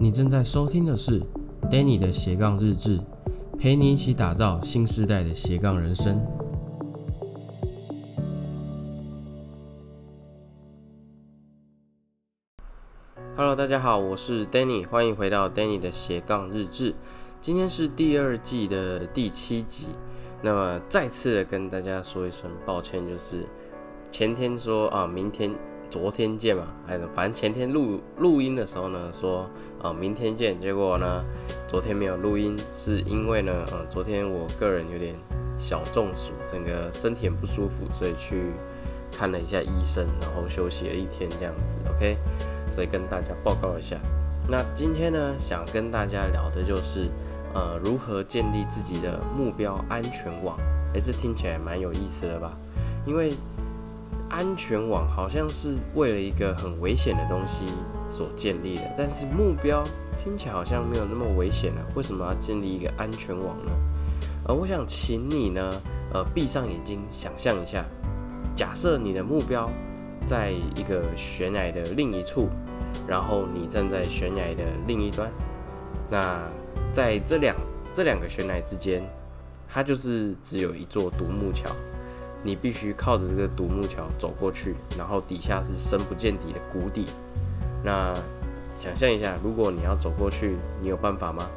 你正在收听的是 Danny 的斜杠日志，陪你一起打造新时代的斜杠人生。Hello，大家好，我是 Danny，欢迎回到 Danny 的斜杠日志。今天是第二季的第七集，那么再次的跟大家说一声抱歉，就是前天说啊，明天。昨天见嘛，还是反正前天录录音的时候呢，说啊明天见。结果呢，昨天没有录音，是因为呢，呃，昨天我个人有点小中暑，整个身体很不舒服，所以去看了一下医生，然后休息了一天这样子。OK，所以跟大家报告一下。那今天呢，想跟大家聊的就是，呃，如何建立自己的目标安全网。哎，这听起来蛮有意思的吧？因为安全网好像是为了一个很危险的东西所建立的，但是目标听起来好像没有那么危险了。为什么要建立一个安全网呢？呃，我想请你呢，呃，闭上眼睛想象一下，假设你的目标在一个悬崖的另一处，然后你站在悬崖的另一端，那在这两这两个悬崖之间，它就是只有一座独木桥。你必须靠着这个独木桥走过去，然后底下是深不见底的谷底。那想象一下，如果你要走过去，你有办法吗？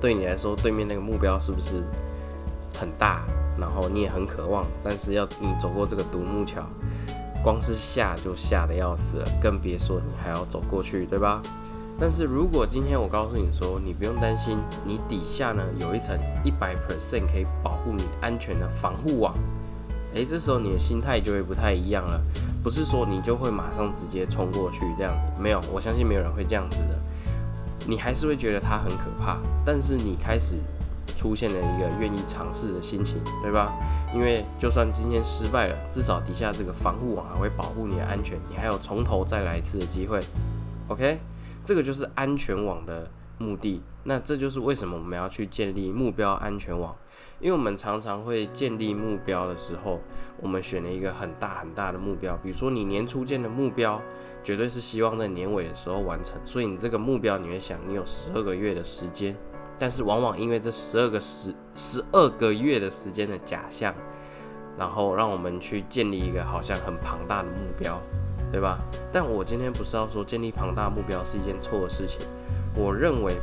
对你来说，对面那个目标是不是很大？然后你也很渴望，但是要你走过这个独木桥，光是下就吓得要死了，更别说你还要走过去，对吧？但是如果今天我告诉你说，你不用担心，你底下呢有一层一百 percent 可以保护你安全的防护网，诶，这时候你的心态就会不太一样了。不是说你就会马上直接冲过去这样子，没有，我相信没有人会这样子的。你还是会觉得它很可怕，但是你开始出现了一个愿意尝试的心情，对吧？因为就算今天失败了，至少底下这个防护网还会保护你的安全，你还有从头再来一次的机会。OK。这个就是安全网的目的，那这就是为什么我们要去建立目标安全网，因为我们常常会建立目标的时候，我们选了一个很大很大的目标，比如说你年初建的目标，绝对是希望在年尾的时候完成，所以你这个目标你会想，你有十二个月的时间，但是往往因为这十二个十十二个月的时间的假象，然后让我们去建立一个好像很庞大的目标。对吧？但我今天不是要说建立庞大目标是一件错的事情。我认为，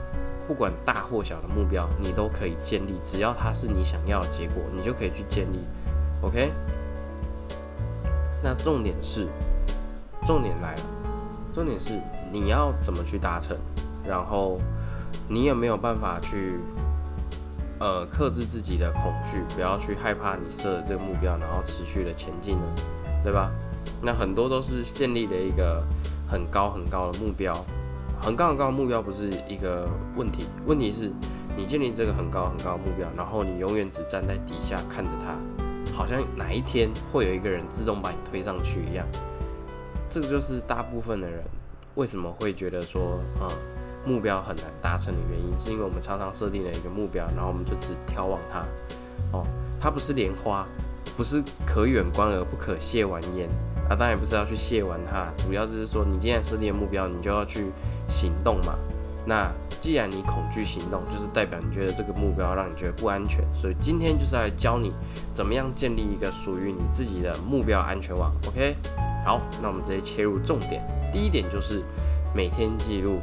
不管大或小的目标，你都可以建立，只要它是你想要的结果，你就可以去建立。OK？那重点是，重点来了，重点是你要怎么去达成，然后你有没有办法去，呃，克制自己的恐惧，不要去害怕你设的这个目标，然后持续的前进呢？对吧？那很多都是建立了一个很高很高的目标，很高很高的目标不是一个问题，问题是你建立这个很高很高的目标，然后你永远只站在底下看着它，好像哪一天会有一个人自动把你推上去一样。这个就是大部分的人为什么会觉得说，啊，目标很难达成的原因，是因为我们常常设定了一个目标，然后我们就只眺望它，哦，它不是莲花，不是可远观而不可亵玩焉。啊，当然也不是要去亵玩它，主要就是说，你既然设定目标，你就要去行动嘛。那既然你恐惧行动，就是代表你觉得这个目标让你觉得不安全。所以今天就是来教你怎么样建立一个属于你自己的目标安全网。OK，好，那我们直接切入重点。第一点就是每天记录。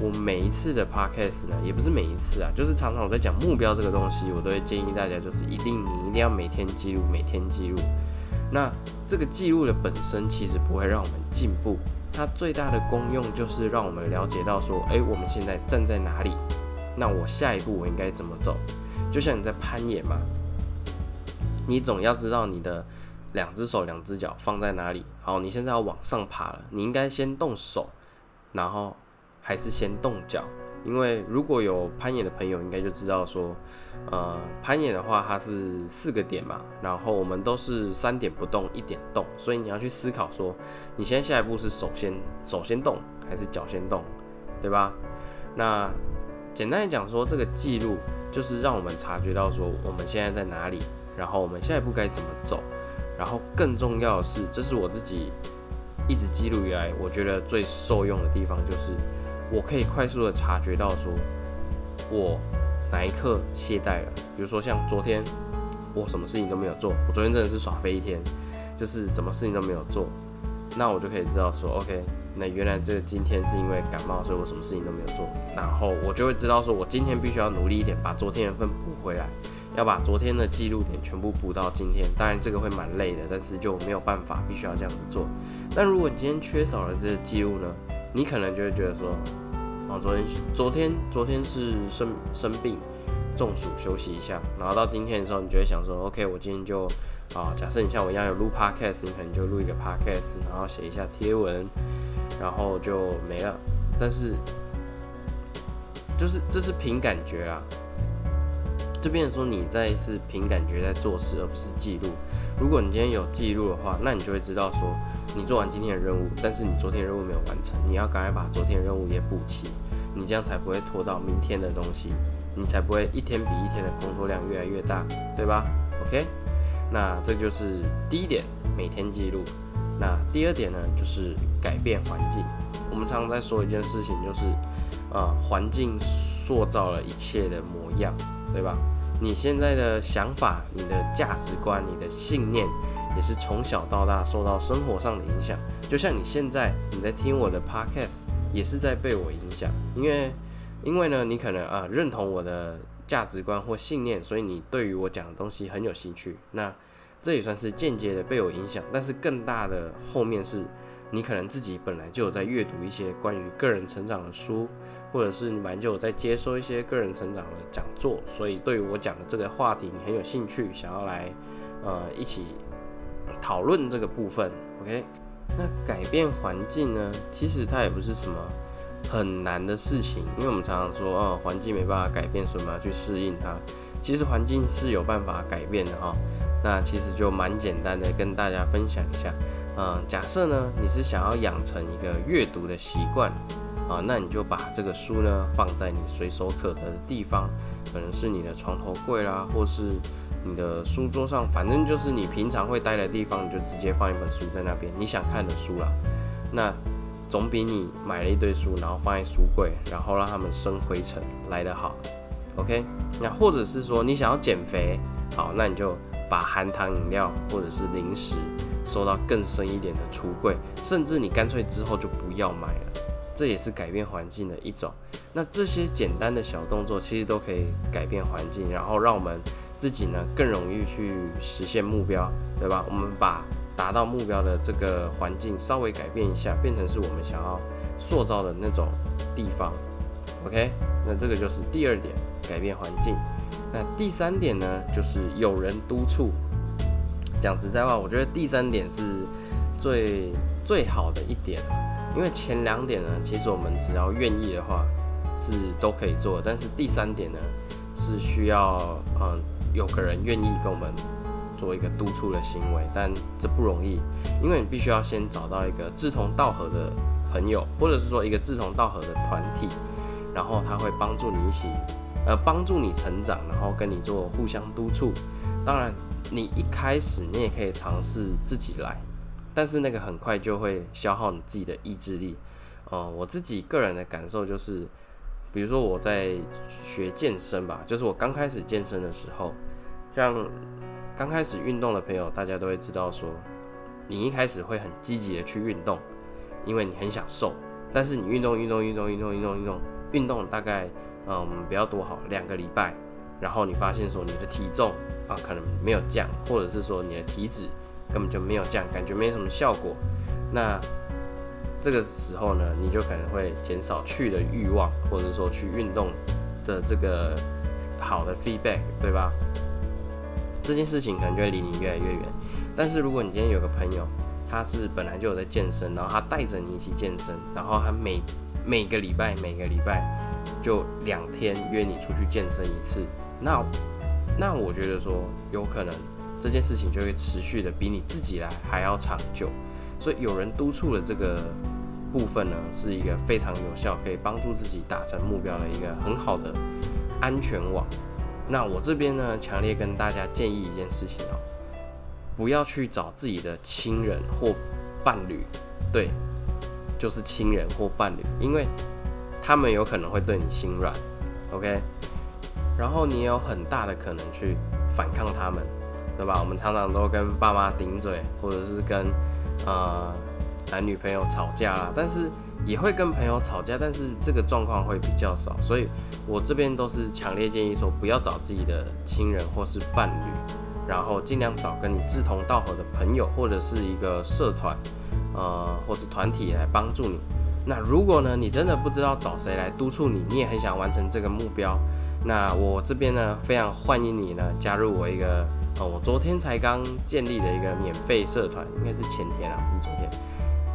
我每一次的 Podcast 呢，也不是每一次啊，就是常常我在讲目标这个东西，我都会建议大家，就是一定你一定要每天记录，每天记录。那这个记录的本身其实不会让我们进步，它最大的功用就是让我们了解到说，诶，我们现在站在哪里？那我下一步我应该怎么走？就像你在攀岩嘛，你总要知道你的两只手、两只脚放在哪里。好，你现在要往上爬了，你应该先动手，然后还是先动脚？因为如果有攀岩的朋友，应该就知道说，呃，攀岩的话它是四个点嘛，然后我们都是三点不动，一点动，所以你要去思考说，你现在下一步是手先手先动还是脚先动，对吧？那简单来讲说，这个记录就是让我们察觉到说我们现在在哪里，然后我们下一步该怎么走，然后更重要的是，这是我自己一直记录以来我觉得最受用的地方，就是。我可以快速的察觉到说，我哪一刻懈怠了。比如说像昨天，我什么事情都没有做，我昨天真的是耍飞一天，就是什么事情都没有做，那我就可以知道说，OK，那原来这个今天是因为感冒，所以我什么事情都没有做，然后我就会知道说我今天必须要努力一点，把昨天的分补回来，要把昨天的记录点全部补到今天。当然这个会蛮累的，但是就没有办法，必须要这样子做。但如果你今天缺少了这个记录呢，你可能就会觉得说，哦，昨天昨天昨天是生生病。中暑休息一下，然后到今天的时候，你就会想说，OK，我今天就啊，假设你像我一样有录 Podcast，你可能就录一个 Podcast，然后写一下贴文，然后就没了。但是就是这是凭感觉啊，这边说你在是凭感觉在做事，而不是记录。如果你今天有记录的话，那你就会知道说，你做完今天的任务，但是你昨天任务没有完成，你要赶快把昨天任务也补齐，你这样才不会拖到明天的东西。你才不会一天比一天的工作量越来越大，对吧？OK，那这就是第一点，每天记录。那第二点呢，就是改变环境。我们常常在说一件事情，就是呃，环境塑造了一切的模样，对吧？你现在的想法、你的价值观、你的信念，也是从小到大受到生活上的影响。就像你现在你在听我的 Podcast，也是在被我影响，因为。因为呢，你可能啊认同我的价值观或信念，所以你对于我讲的东西很有兴趣。那这也算是间接的被我影响。但是更大的后面是，你可能自己本来就有在阅读一些关于个人成长的书，或者是你本来就有在接收一些个人成长的讲座，所以对于我讲的这个话题你很有兴趣，想要来呃一起讨论这个部分。OK，那改变环境呢，其实它也不是什么。很难的事情，因为我们常常说，哦，环境没办法改变，所以我们要去适应它。其实环境是有办法改变的哈。那其实就蛮简单的，跟大家分享一下。嗯，假设呢，你是想要养成一个阅读的习惯啊，那你就把这个书呢放在你随手可得的地方，可能是你的床头柜啦，或是你的书桌上，反正就是你平常会待的地方，你就直接放一本书在那边，你想看的书啦。那总比你买了一堆书，然后放在书柜，然后让他们生灰尘来得好。OK，那或者是说你想要减肥，好，那你就把含糖饮料或者是零食收到更深一点的橱柜，甚至你干脆之后就不要买了，这也是改变环境的一种。那这些简单的小动作其实都可以改变环境，然后让我们自己呢更容易去实现目标，对吧？我们把。达到目标的这个环境稍微改变一下，变成是我们想要塑造的那种地方。OK，那这个就是第二点，改变环境。那第三点呢，就是有人督促。讲实在话，我觉得第三点是最最好的一点，因为前两点呢，其实我们只要愿意的话是都可以做，但是第三点呢是需要嗯有个人愿意跟我们。做一个督促的行为，但这不容易，因为你必须要先找到一个志同道合的朋友，或者是说一个志同道合的团体，然后他会帮助你一起，呃，帮助你成长，然后跟你做互相督促。当然，你一开始你也可以尝试自己来，但是那个很快就会消耗你自己的意志力。哦，我自己个人的感受就是，比如说我在学健身吧，就是我刚开始健身的时候，像。刚开始运动的朋友，大家都会知道说，你一开始会很积极的去运动，因为你很想瘦。但是你运动、运动、运动、运动、运动、运动，运动大概嗯不要多好，两个礼拜，然后你发现说你的体重啊可能没有降，或者是说你的体脂根本就没有降，感觉没什么效果。那这个时候呢，你就可能会减少去的欲望，或者说去运动的这个好的 feedback，对吧？这件事情可能就会离你越来越远。但是如果你今天有个朋友，他是本来就有在健身，然后他带着你一起健身，然后他每每个礼拜每个礼拜就两天约你出去健身一次，那那我觉得说有可能这件事情就会持续的比你自己来还要长久。所以有人督促的这个部分呢，是一个非常有效，可以帮助自己达成目标的一个很好的安全网。那我这边呢，强烈跟大家建议一件事情哦，不要去找自己的亲人或伴侣，对，就是亲人或伴侣，因为他们有可能会对你心软，OK？然后你也有很大的可能去反抗他们，对吧？我们常常都跟爸妈顶嘴，或者是跟呃男女朋友吵架啦，但是也会跟朋友吵架，但是这个状况会比较少，所以我这边都是强烈建议说，不要找自己的亲人或是伴侣，然后尽量找跟你志同道合的朋友或者是一个社团，呃，或是团体来帮助你。那如果呢，你真的不知道找谁来督促你，你也很想完成这个目标，那我这边呢，非常欢迎你呢加入我一个，哦，我昨天才刚建立的一个免费社团，应该是前天啊，不是昨天，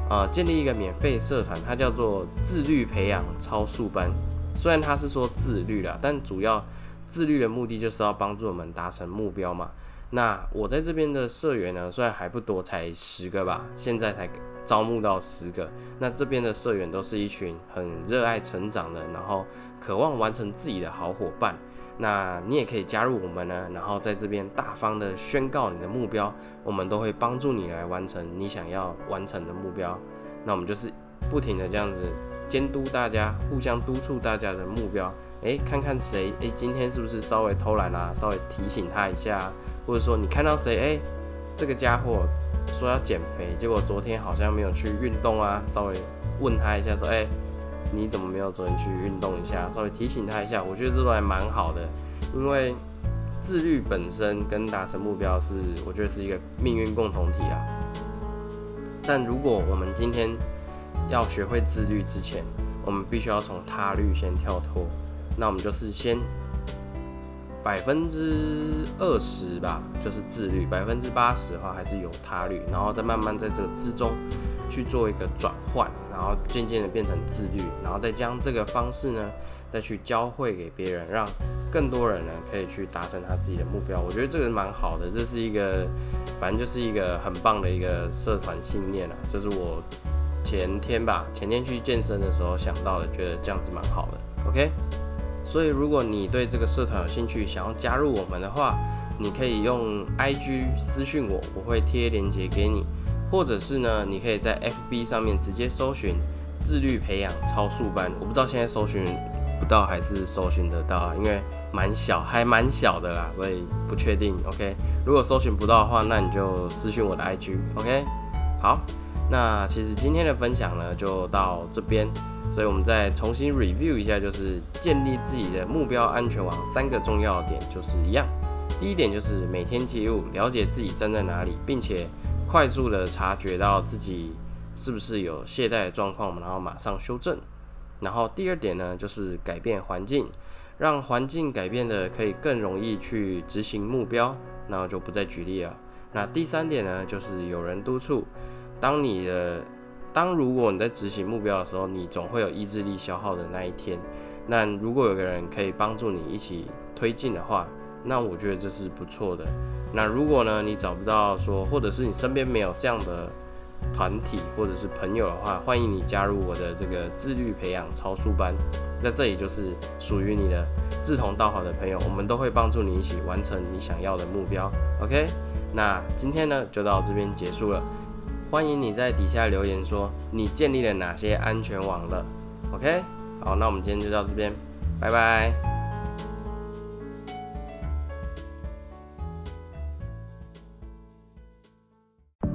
呃，建立一个免费社团，它叫做自律培养超速班。虽然它是说自律啦，但主要自律的目的就是要帮助我们达成目标嘛。那我在这边的社员呢，虽然还不多，才十个吧，现在才招募到十个。那这边的社员都是一群很热爱成长的，然后渴望完成自己的好伙伴。那你也可以加入我们呢，然后在这边大方的宣告你的目标，我们都会帮助你来完成你想要完成的目标。那我们就是不停的这样子监督大家，互相督促大家的目标。诶，看看谁诶，今天是不是稍微偷懒啦？稍微提醒他一下。或者说你看到谁哎，这个家伙说要减肥，结果昨天好像没有去运动啊，稍微问他一下说哎，你怎么没有昨天去运动一下？稍微提醒他一下，我觉得这都还蛮好的，因为自律本身跟达成目标是，我觉得是一个命运共同体啊。但如果我们今天要学会自律之前，我们必须要从他律先跳脱，那我们就是先。百分之二十吧，就是自律；百分之八十的话，还是有他律，然后再慢慢在这个之中去做一个转换，然后渐渐的变成自律，然后再将这个方式呢，再去教会给别人，让更多人呢可以去达成他自己的目标。我觉得这个蛮好的，这是一个，反正就是一个很棒的一个社团信念啊。这是我前天吧，前天去健身的时候想到的，觉得这样子蛮好的。OK。所以，如果你对这个社团有兴趣，想要加入我们的话，你可以用 IG 私讯我，我会贴链接给你，或者是呢，你可以在 FB 上面直接搜寻“自律培养超速班”。我不知道现在搜寻不到还是搜寻得到啊，因为蛮小，还蛮小的啦，所以不确定。OK，如果搜寻不到的话，那你就私讯我的 IG。OK，好，那其实今天的分享呢，就到这边。所以，我们再重新 review 一下，就是建立自己的目标安全网三个重要点，就是一样。第一点就是每天记录，了解自己站在哪里，并且快速的察觉到自己是不是有懈怠的状况，然后马上修正。然后第二点呢，就是改变环境，让环境改变的可以更容易去执行目标。那我就不再举例了。那第三点呢，就是有人督促，当你的。当如果你在执行目标的时候，你总会有意志力消耗的那一天。那如果有个人可以帮助你一起推进的话，那我觉得这是不错的。那如果呢，你找不到说，或者是你身边没有这样的团体或者是朋友的话，欢迎你加入我的这个自律培养超速班。在这里就是属于你的志同道合的朋友，我们都会帮助你一起完成你想要的目标。OK，那今天呢就到这边结束了。欢迎你在底下留言说你建立了哪些安全网了，OK？好，那我们今天就到这边，拜拜。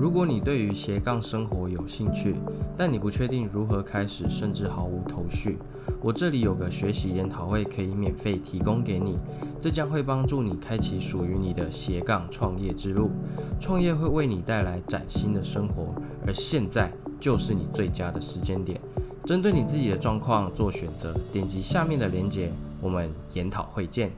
如果你对于斜杠生活有兴趣，但你不确定如何开始，甚至毫无头绪。我这里有个学习研讨会可以免费提供给你，这将会帮助你开启属于你的斜杠创业之路。创业会为你带来崭新的生活，而现在就是你最佳的时间点。针对你自己的状况做选择，点击下面的链接，我们研讨会见。